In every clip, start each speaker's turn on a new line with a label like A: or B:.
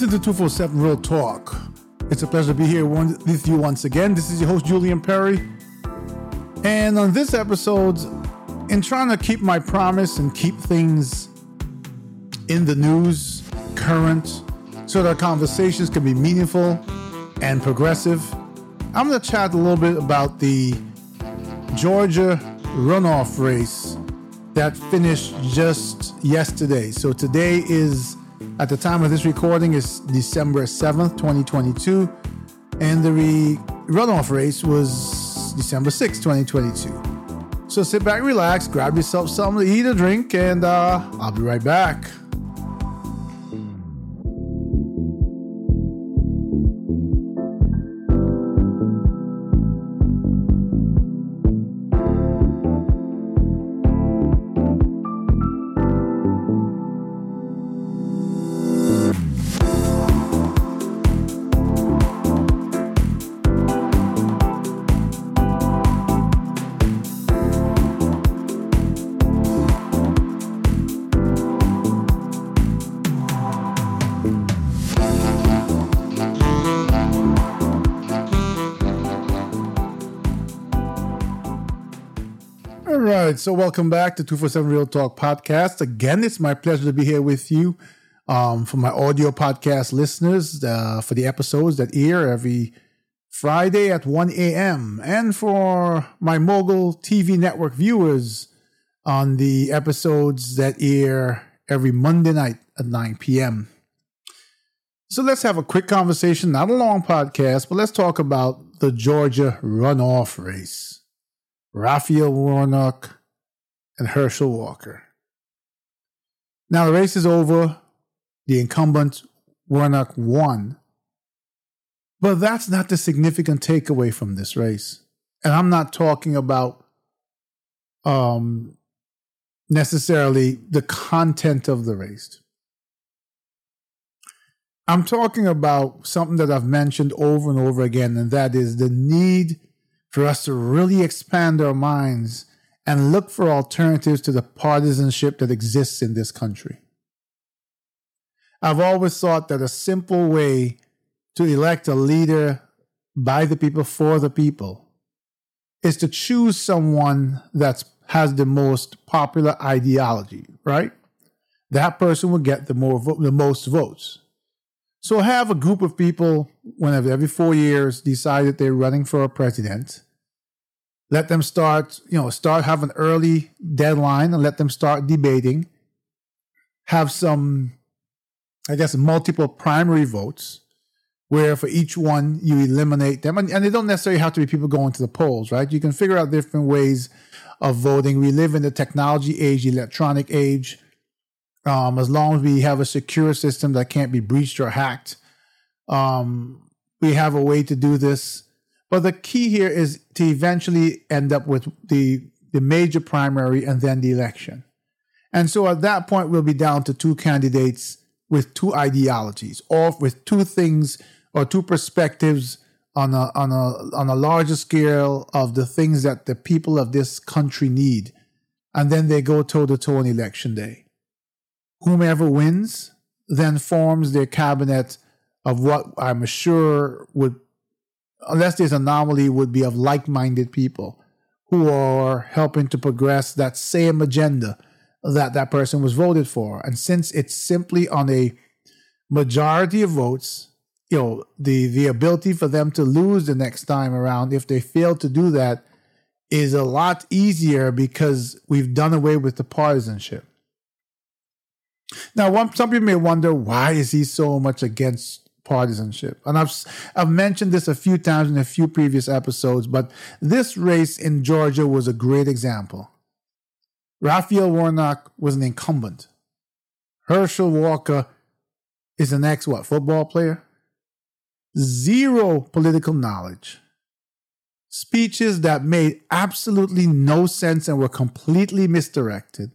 A: Listen to 247 Real Talk. It's a pleasure to be here one, with you once again. This is your host, Julian Perry. And on this episode, in trying to keep my promise and keep things in the news, current, so that conversations can be meaningful and progressive, I'm going to chat a little bit about the Georgia runoff race that finished just yesterday. So today is, at the time of this recording, is December 7th, 2022. And the re- runoff race was December 6th, 2022. So sit back, relax, grab yourself something to eat or drink, and uh, I'll be right back. Right, so welcome back to 247 Real Talk Podcast. Again, it's my pleasure to be here with you um, for my audio podcast listeners uh, for the episodes that air every Friday at 1 a.m. and for my Mogul TV network viewers on the episodes that air every Monday night at 9 p.m. So let's have a quick conversation, not a long podcast, but let's talk about the Georgia runoff race. Raphael Warnock, and Herschel Walker. Now the race is over. The incumbent Warnock won. But that's not the significant takeaway from this race. And I'm not talking about um, necessarily the content of the race. I'm talking about something that I've mentioned over and over again, and that is the need for us to really expand our minds and look for alternatives to the partisanship that exists in this country. I've always thought that a simple way to elect a leader by the people for the people is to choose someone that has the most popular ideology, right? That person will get the more vo- the most votes. So have a group of people, whenever every four years, decide that they're running for a president. Let them start, you know, start have an early deadline and let them start debating. Have some, I guess, multiple primary votes, where for each one you eliminate them, and, and they don't necessarily have to be people going to the polls, right? You can figure out different ways of voting. We live in the technology age, electronic age um, as long as we have a secure system that can't be breached or hacked, um, we have a way to do this. But the key here is to eventually end up with the the major primary and then the election. And so at that point, we'll be down to two candidates with two ideologies, or with two things or two perspectives on a on a on a larger scale of the things that the people of this country need. And then they go toe to toe on election day whomever wins then forms their cabinet of what I'm sure would, unless there's an anomaly, would be of like minded people who are helping to progress that same agenda that that person was voted for. And since it's simply on a majority of votes, you know, the, the ability for them to lose the next time around, if they fail to do that, is a lot easier because we've done away with the partisanship. Now, one, some people may wonder why is he so much against partisanship? And I've I've mentioned this a few times in a few previous episodes, but this race in Georgia was a great example. Raphael Warnock was an incumbent. Herschel Walker is an ex what football player. Zero political knowledge. Speeches that made absolutely no sense and were completely misdirected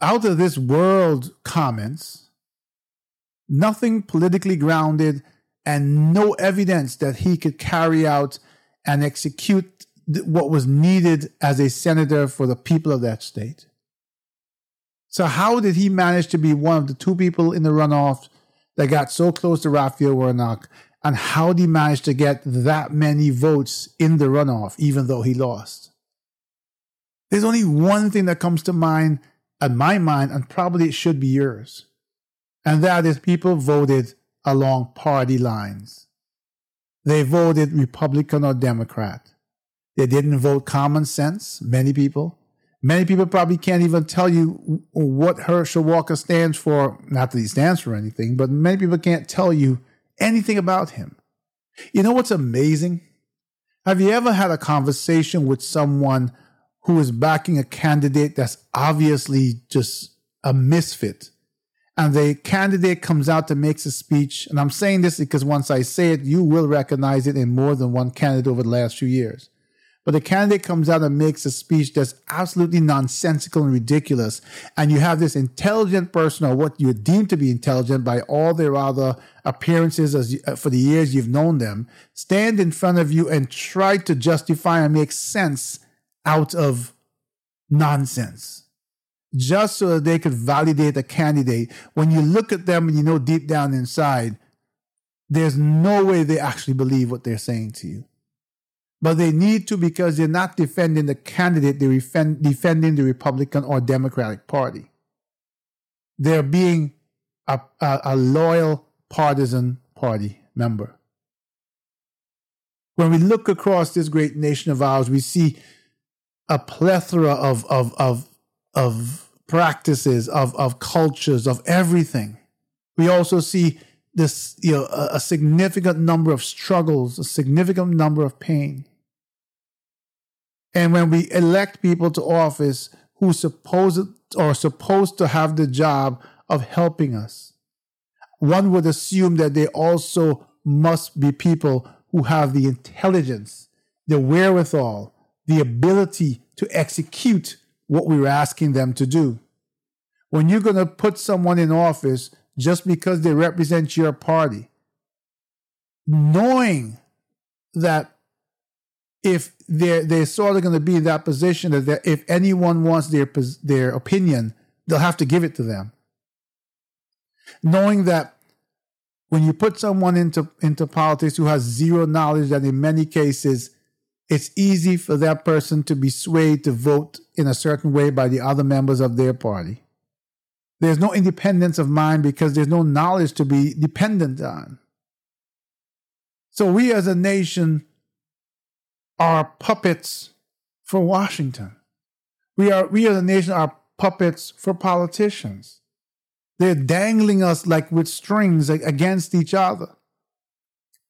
A: out of this world comments, nothing politically grounded, and no evidence that he could carry out and execute what was needed as a senator for the people of that state. So, how did he manage to be one of the two people in the runoff that got so close to Raphael Warnock? And how did he manage to get that many votes in the runoff, even though he lost? There's only one thing that comes to mind, in my mind, and probably it should be yours. And that is people voted along party lines. They voted Republican or Democrat. They didn't vote common sense, many people. Many people probably can't even tell you what Herschel Walker stands for. Not that he stands for anything, but many people can't tell you anything about him. You know what's amazing? Have you ever had a conversation with someone who is backing a candidate that's obviously just a misfit? And the candidate comes out to makes a speech. And I'm saying this because once I say it, you will recognize it in more than one candidate over the last few years. But the candidate comes out and makes a speech that's absolutely nonsensical and ridiculous. And you have this intelligent person, or what you deem to be intelligent by all their other appearances as you, uh, for the years you've known them, stand in front of you and try to justify and make sense out of nonsense. Just so that they could validate a candidate. When you look at them and you know deep down inside, there's no way they actually believe what they're saying to you but they need to because they're not defending the candidate, they're defend, defending the Republican or Democratic Party. They're being a, a, a loyal partisan party member. When we look across this great nation of ours, we see a plethora of, of, of, of practices, of, of cultures, of everything. We also see this, you know, a, a significant number of struggles, a significant number of pain. And when we elect people to office who supposed are supposed to have the job of helping us, one would assume that they also must be people who have the intelligence, the wherewithal, the ability to execute what we are asking them to do. When you're going to put someone in office just because they represent your party, knowing that if they're they're sort of going to be in that position that if anyone wants their their opinion, they'll have to give it to them. Knowing that when you put someone into into politics who has zero knowledge, that in many cases it's easy for that person to be swayed to vote in a certain way by the other members of their party. There's no independence of mind because there's no knowledge to be dependent on. So we as a nation are puppets for Washington. We are we as a nation are puppets for politicians. They're dangling us like with strings against each other,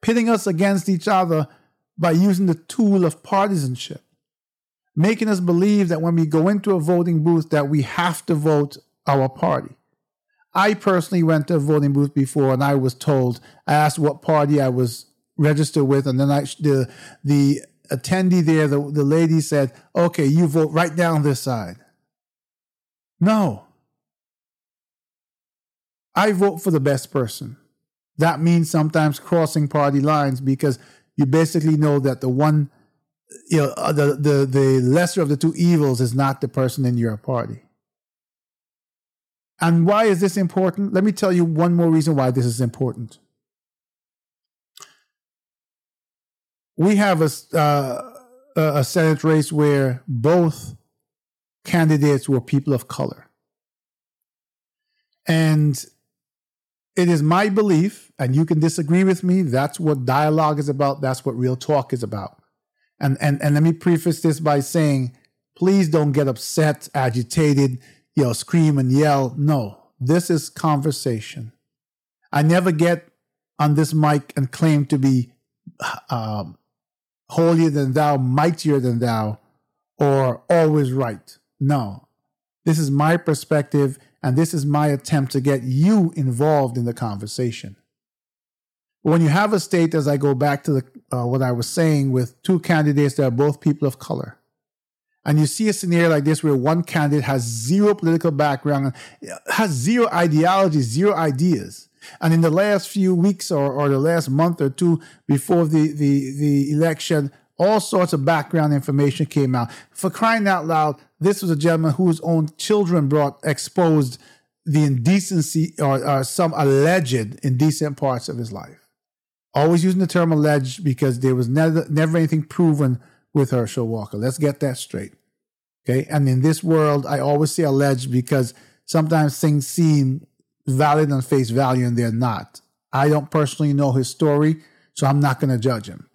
A: pitting us against each other by using the tool of partisanship, making us believe that when we go into a voting booth that we have to vote our party. I personally went to a voting booth before and I was told, I asked what party I was registered with, and then I, the the attendee there, the, the lady said, okay, you vote right down this side. No. I vote for the best person. That means sometimes crossing party lines because you basically know that the one, you know, uh, the, the, the lesser of the two evils is not the person in your party. And why is this important? Let me tell you one more reason why this is important. we have a uh, a Senate race where both candidates were people of color, and it is my belief, and you can disagree with me. That's what dialogue is about. That's what real talk is about. And and and let me preface this by saying, please don't get upset, agitated, you know, scream and yell. No, this is conversation. I never get on this mic and claim to be um, holier than thou, mightier than thou, or always right. No. This is my perspective, and this is my attempt to get you involved in the conversation. When you have a state, as I go back to the, uh, what I was saying, with two candidates that are both people of color, and you see a scenario like this where one candidate has zero political background, has zero ideology, zero ideas, and in the last few weeks or, or the last month or two before the, the, the election, All sorts of background information came out. For crying out loud, this was a gentleman whose own children brought exposed the indecency or, or some alleged indecent parts of his life. Always using the term alleged because there was never, never anything proven with Herschel Walker. Let's get that straight. Okay. And in this world, I always say alleged because sometimes things seem valid on face value and they're not. I don't personally know his story, so I'm not going to judge him.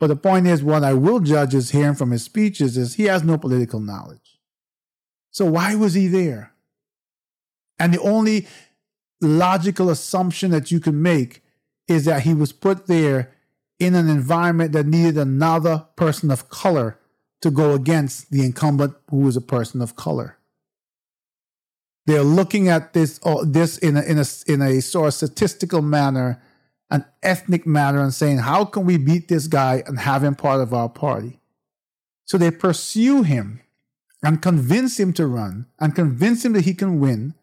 A: But the point is, what I will judge is hearing from his speeches is he has no political knowledge. So why was he there? And the only logical assumption that you can make is that he was put there in an environment that needed another person of color to go against the incumbent who was a person of color. They're looking at this uh, this in a, in a in a sort of statistical manner, an ethnic matter and saying, how can we beat this guy and have him part of our party? So they pursue him and convince him to run and convince him that he can win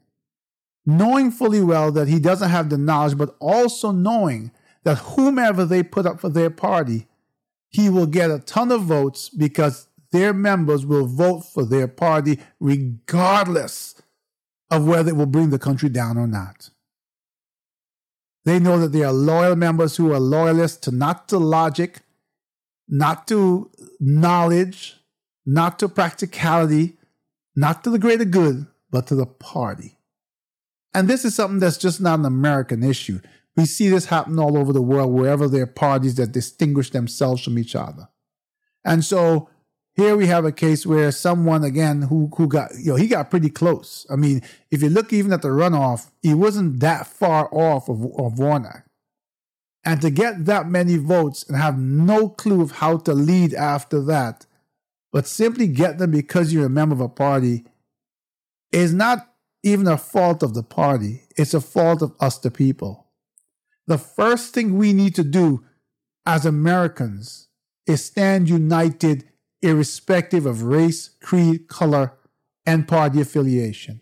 A: knowing fully well that he doesn't have the knowledge, but also knowing that whomever they put up for their party, he will get a ton of votes because their members will vote for their party regardless of whether it will bring the country down or not. They know that they are loyal members who are loyalists to not to logic, not to knowledge, not to practicality, not to the greater good, but to the party. And this is something that's just not an American issue. We see this happen all over the world, wherever there are parties that distinguish themselves from each other. And so here we have a case where someone again who who got you know he got pretty close. I mean, if you look even at the runoff, he wasn't that far off of, of Warnock. And to get that many votes and have no clue of how to lead after that, but simply get them because you're a member of a party is not even a fault of the party, it's a fault of us, the people. The first thing we need to do as Americans is stand united, irrespective of race, creed, color, and party affiliation.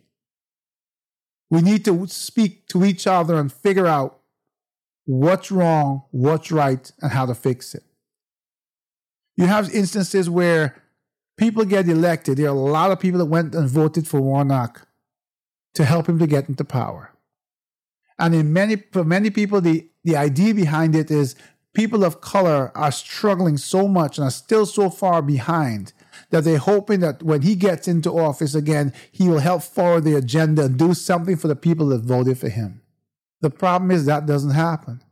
A: We need to speak to each other and figure out what's wrong, what's right, and how to fix it. You have instances where people get elected. There are a lot of people that went and voted for Warnock to help him to get into power. And in many for many people, the, the idea behind it is people of color are struggling so much and are still so far behind that they're hoping that when he gets into office again, he will help forward the agenda and do something for the people that voted for him. The problem is that doesn't happen.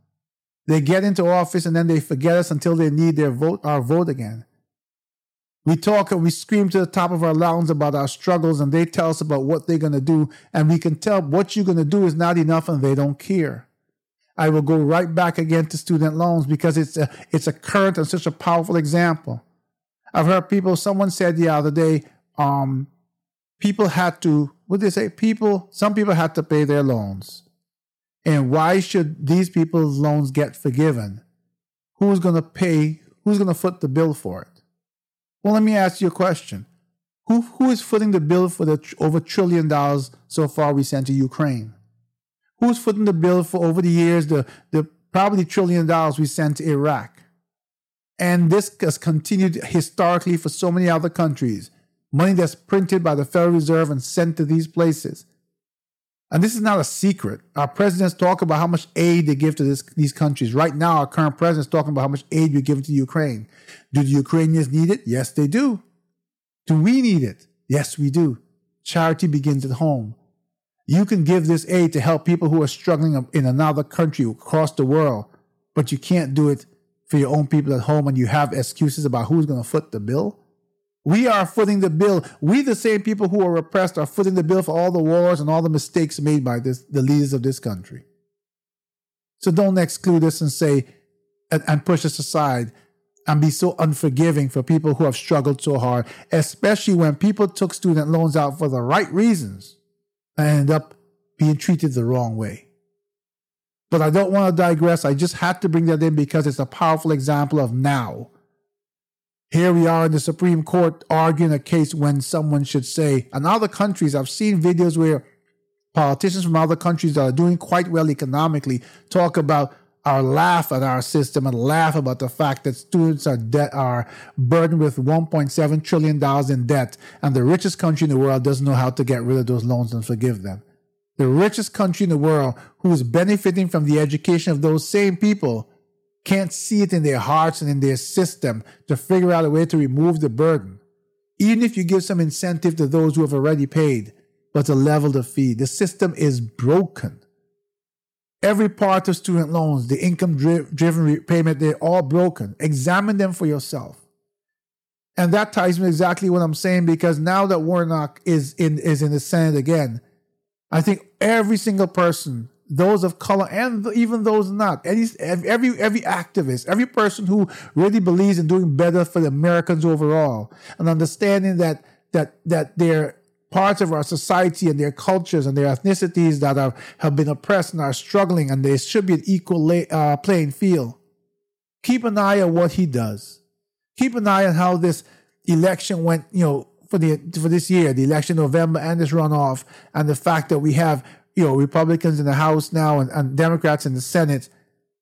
A: They get into office and then they forget us until they need their vote, our vote again. We talk and we scream to the top of our lungs about our struggles, and they tell us about what they're going to do. And we can tell what you're going to do is not enough, and they don't care. I will go right back again to student loans because it's a, it's a current and such a powerful example. I've heard people, someone said the other day, um, people had to, what did they say? People, some people had to pay their loans. And why should these people's loans get forgiven? Who's going to pay? Who's going to foot the bill for it? Well, let me ask you a question. Who, who is footing the bill for the tr- over trillion dollars so far we sent to Ukraine? Who's footing the bill for over the years the, the probably trillion dollars we sent to Iraq? And this has continued historically for so many other countries. Money that's printed by the Federal Reserve and sent to these places. And this is not a secret. Our presidents talk about how much aid they give to this, these countries. Right now, our current president is talking about how much aid we give to Ukraine. Do the Ukrainians need it? Yes, they do. Do we need it? Yes, we do. Charity begins at home. You can give this aid to help people who are struggling in another country across the world, but you can't do it for your own people at home and you have excuses about who's going to foot the bill. We are footing the bill. We, the same people who are oppressed, are footing the bill for all the wars and all the mistakes made by this, the leaders of this country. So don't exclude us and say, and, and push us aside and be so unforgiving for people who have struggled so hard, especially when people took student loans out for the right reasons and end up being treated the wrong way. But I don't want to digress. I just had to bring that in because it's a powerful example of now here we are in the Supreme Court arguing a case when someone should say, in other countries, I've seen videos where politicians from other countries that are doing quite well economically talk about or laugh at our system and laugh about the fact that students are debt are burdened with 1.7 trillion dollars in debt and the richest country in the world doesn't know how to get rid of those loans and forgive them. The richest country in the world who is benefiting from the education of those same people can't see it in their hearts and in their system to figure out a way to remove the burden. Even if you give some incentive to those who have already paid but to level the fee the system is broken Every part of student loans, the income driven repayment, they're all broken. Examine them for yourself. And that ties me exactly what I'm saying because now that Warnock is in is in the Senate again, I think every single person, those of color and even those not, any every every activist, every person who really believes in doing better for the Americans overall, and understanding that that that they're parts of our society and their cultures and their ethnicities that are, have been oppressed and are struggling, and there should be an equal lay, uh, playing field. Keep an eye on what he does. Keep an eye on how this election went, you know, for the for this year, the election November and this runoff, and the fact that we have, you know, Republicans in the House now and, and Democrats in the Senate.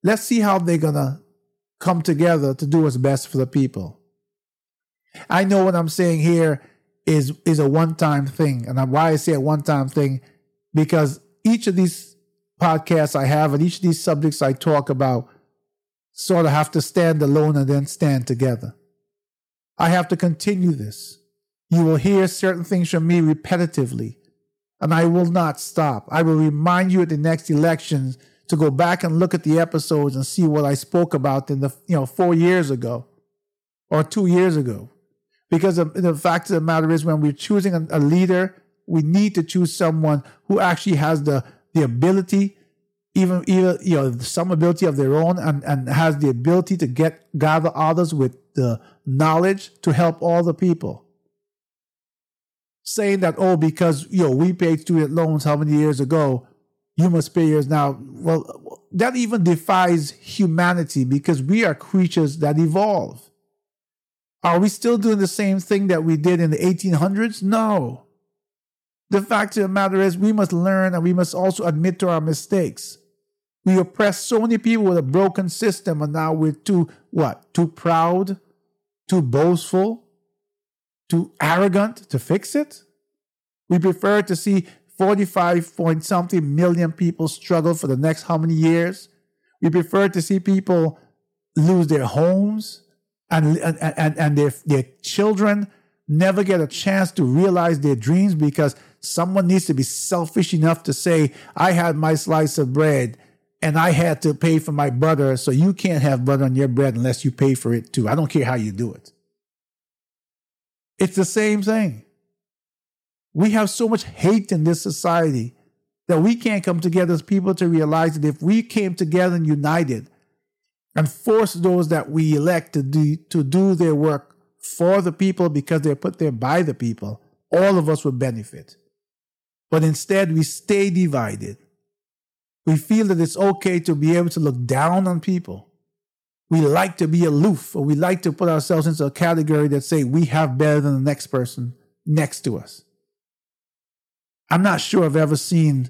A: Let's see how they're gonna come together to do what's best for the people. I know what I'm saying here is is a one time thing, and why I say a one time thing because each of these podcasts I have and each of these subjects I talk about sort of have to stand alone and then stand together. I have to continue this. You will hear certain things from me repetitively, and I will not stop. I will remind you at the next elections to go back and look at the episodes and see what I spoke about in the you know four years ago or two years ago. Because the fact of the matter is, when we're choosing a, a leader, we need to choose someone who actually has the, the ability, even, even you know, some ability of their own, and, and has the ability to get gather others with the knowledge to help all the people. Saying that, oh, because you know, we paid student loans how many years ago, you must pay yours now. Well, that even defies humanity because we are creatures that evolve. Are we still doing the same thing that we did in the 1800s? No. The fact of the matter is, we must learn and we must also admit to our mistakes. We oppress so many people with a broken system, and now we're too, what? Too proud, too boastful, too arrogant to fix it? We prefer to see 45 point something million people struggle for the next how many years? We prefer to see people lose their homes, and and and their their children never get a chance to realize their dreams because someone needs to be selfish enough to say, "I had my slice of bread." And I had to pay for my butter, so you can't have butter on your bread unless you pay for it too. I don't care how you do it. It's the same thing. We have so much hate in this society that we can't come together as people to realize that if we came together and united, and force those that we elect to do, to do their work for the people because they're put there by the people, all of us would benefit. But instead, we stay divided. We feel that it's okay to be able to look down on people. We like to be aloof, or we like to put ourselves into a category that say we have better than the next person next to us. I'm not sure I've ever seen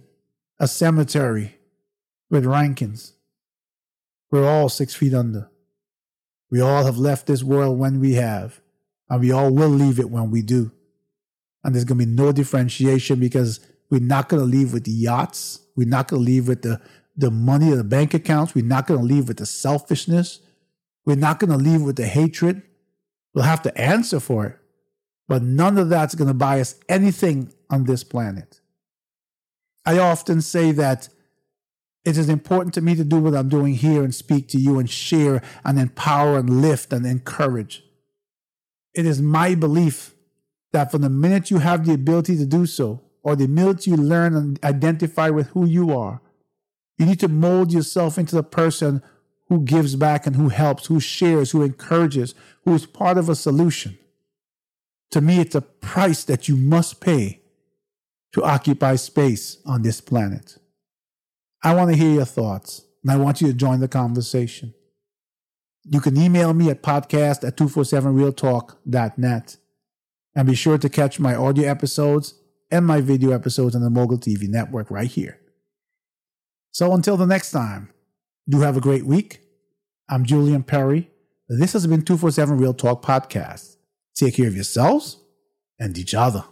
A: a cemetery with rankings. We're all six feet under. We all have left this world when we have, and we all will leave it when we do. And there's going to be no differentiation because we're not going to leave with the yachts. We're not going to leave with the, the money the bank accounts. We're not going to leave with the selfishness. We're not going to leave with the hatred. We'll have to answer for it. But none of that's going to buy us anything on this planet. I often say that it is important to me to do what I'm doing here and speak to you and share and empower and lift and encourage. It is my belief that from the minute you have the ability to do so, or the minute you learn and identify with who you are, you need to mold yourself into the person who gives back and who helps, who shares, who encourages, who is part of a solution. To me, it's a price that you must pay to occupy space on this planet. I want to hear your thoughts, and I want you to join the conversation. You can email me at podcast at 247realtalk.net. And be sure to catch my audio episodes and my video episodes on the Mogul TV network right here. So until the next time, Do have a great week. I'm Julian Perry. This has been 247 Real Talk Podcast. Take care of yourselves and each other.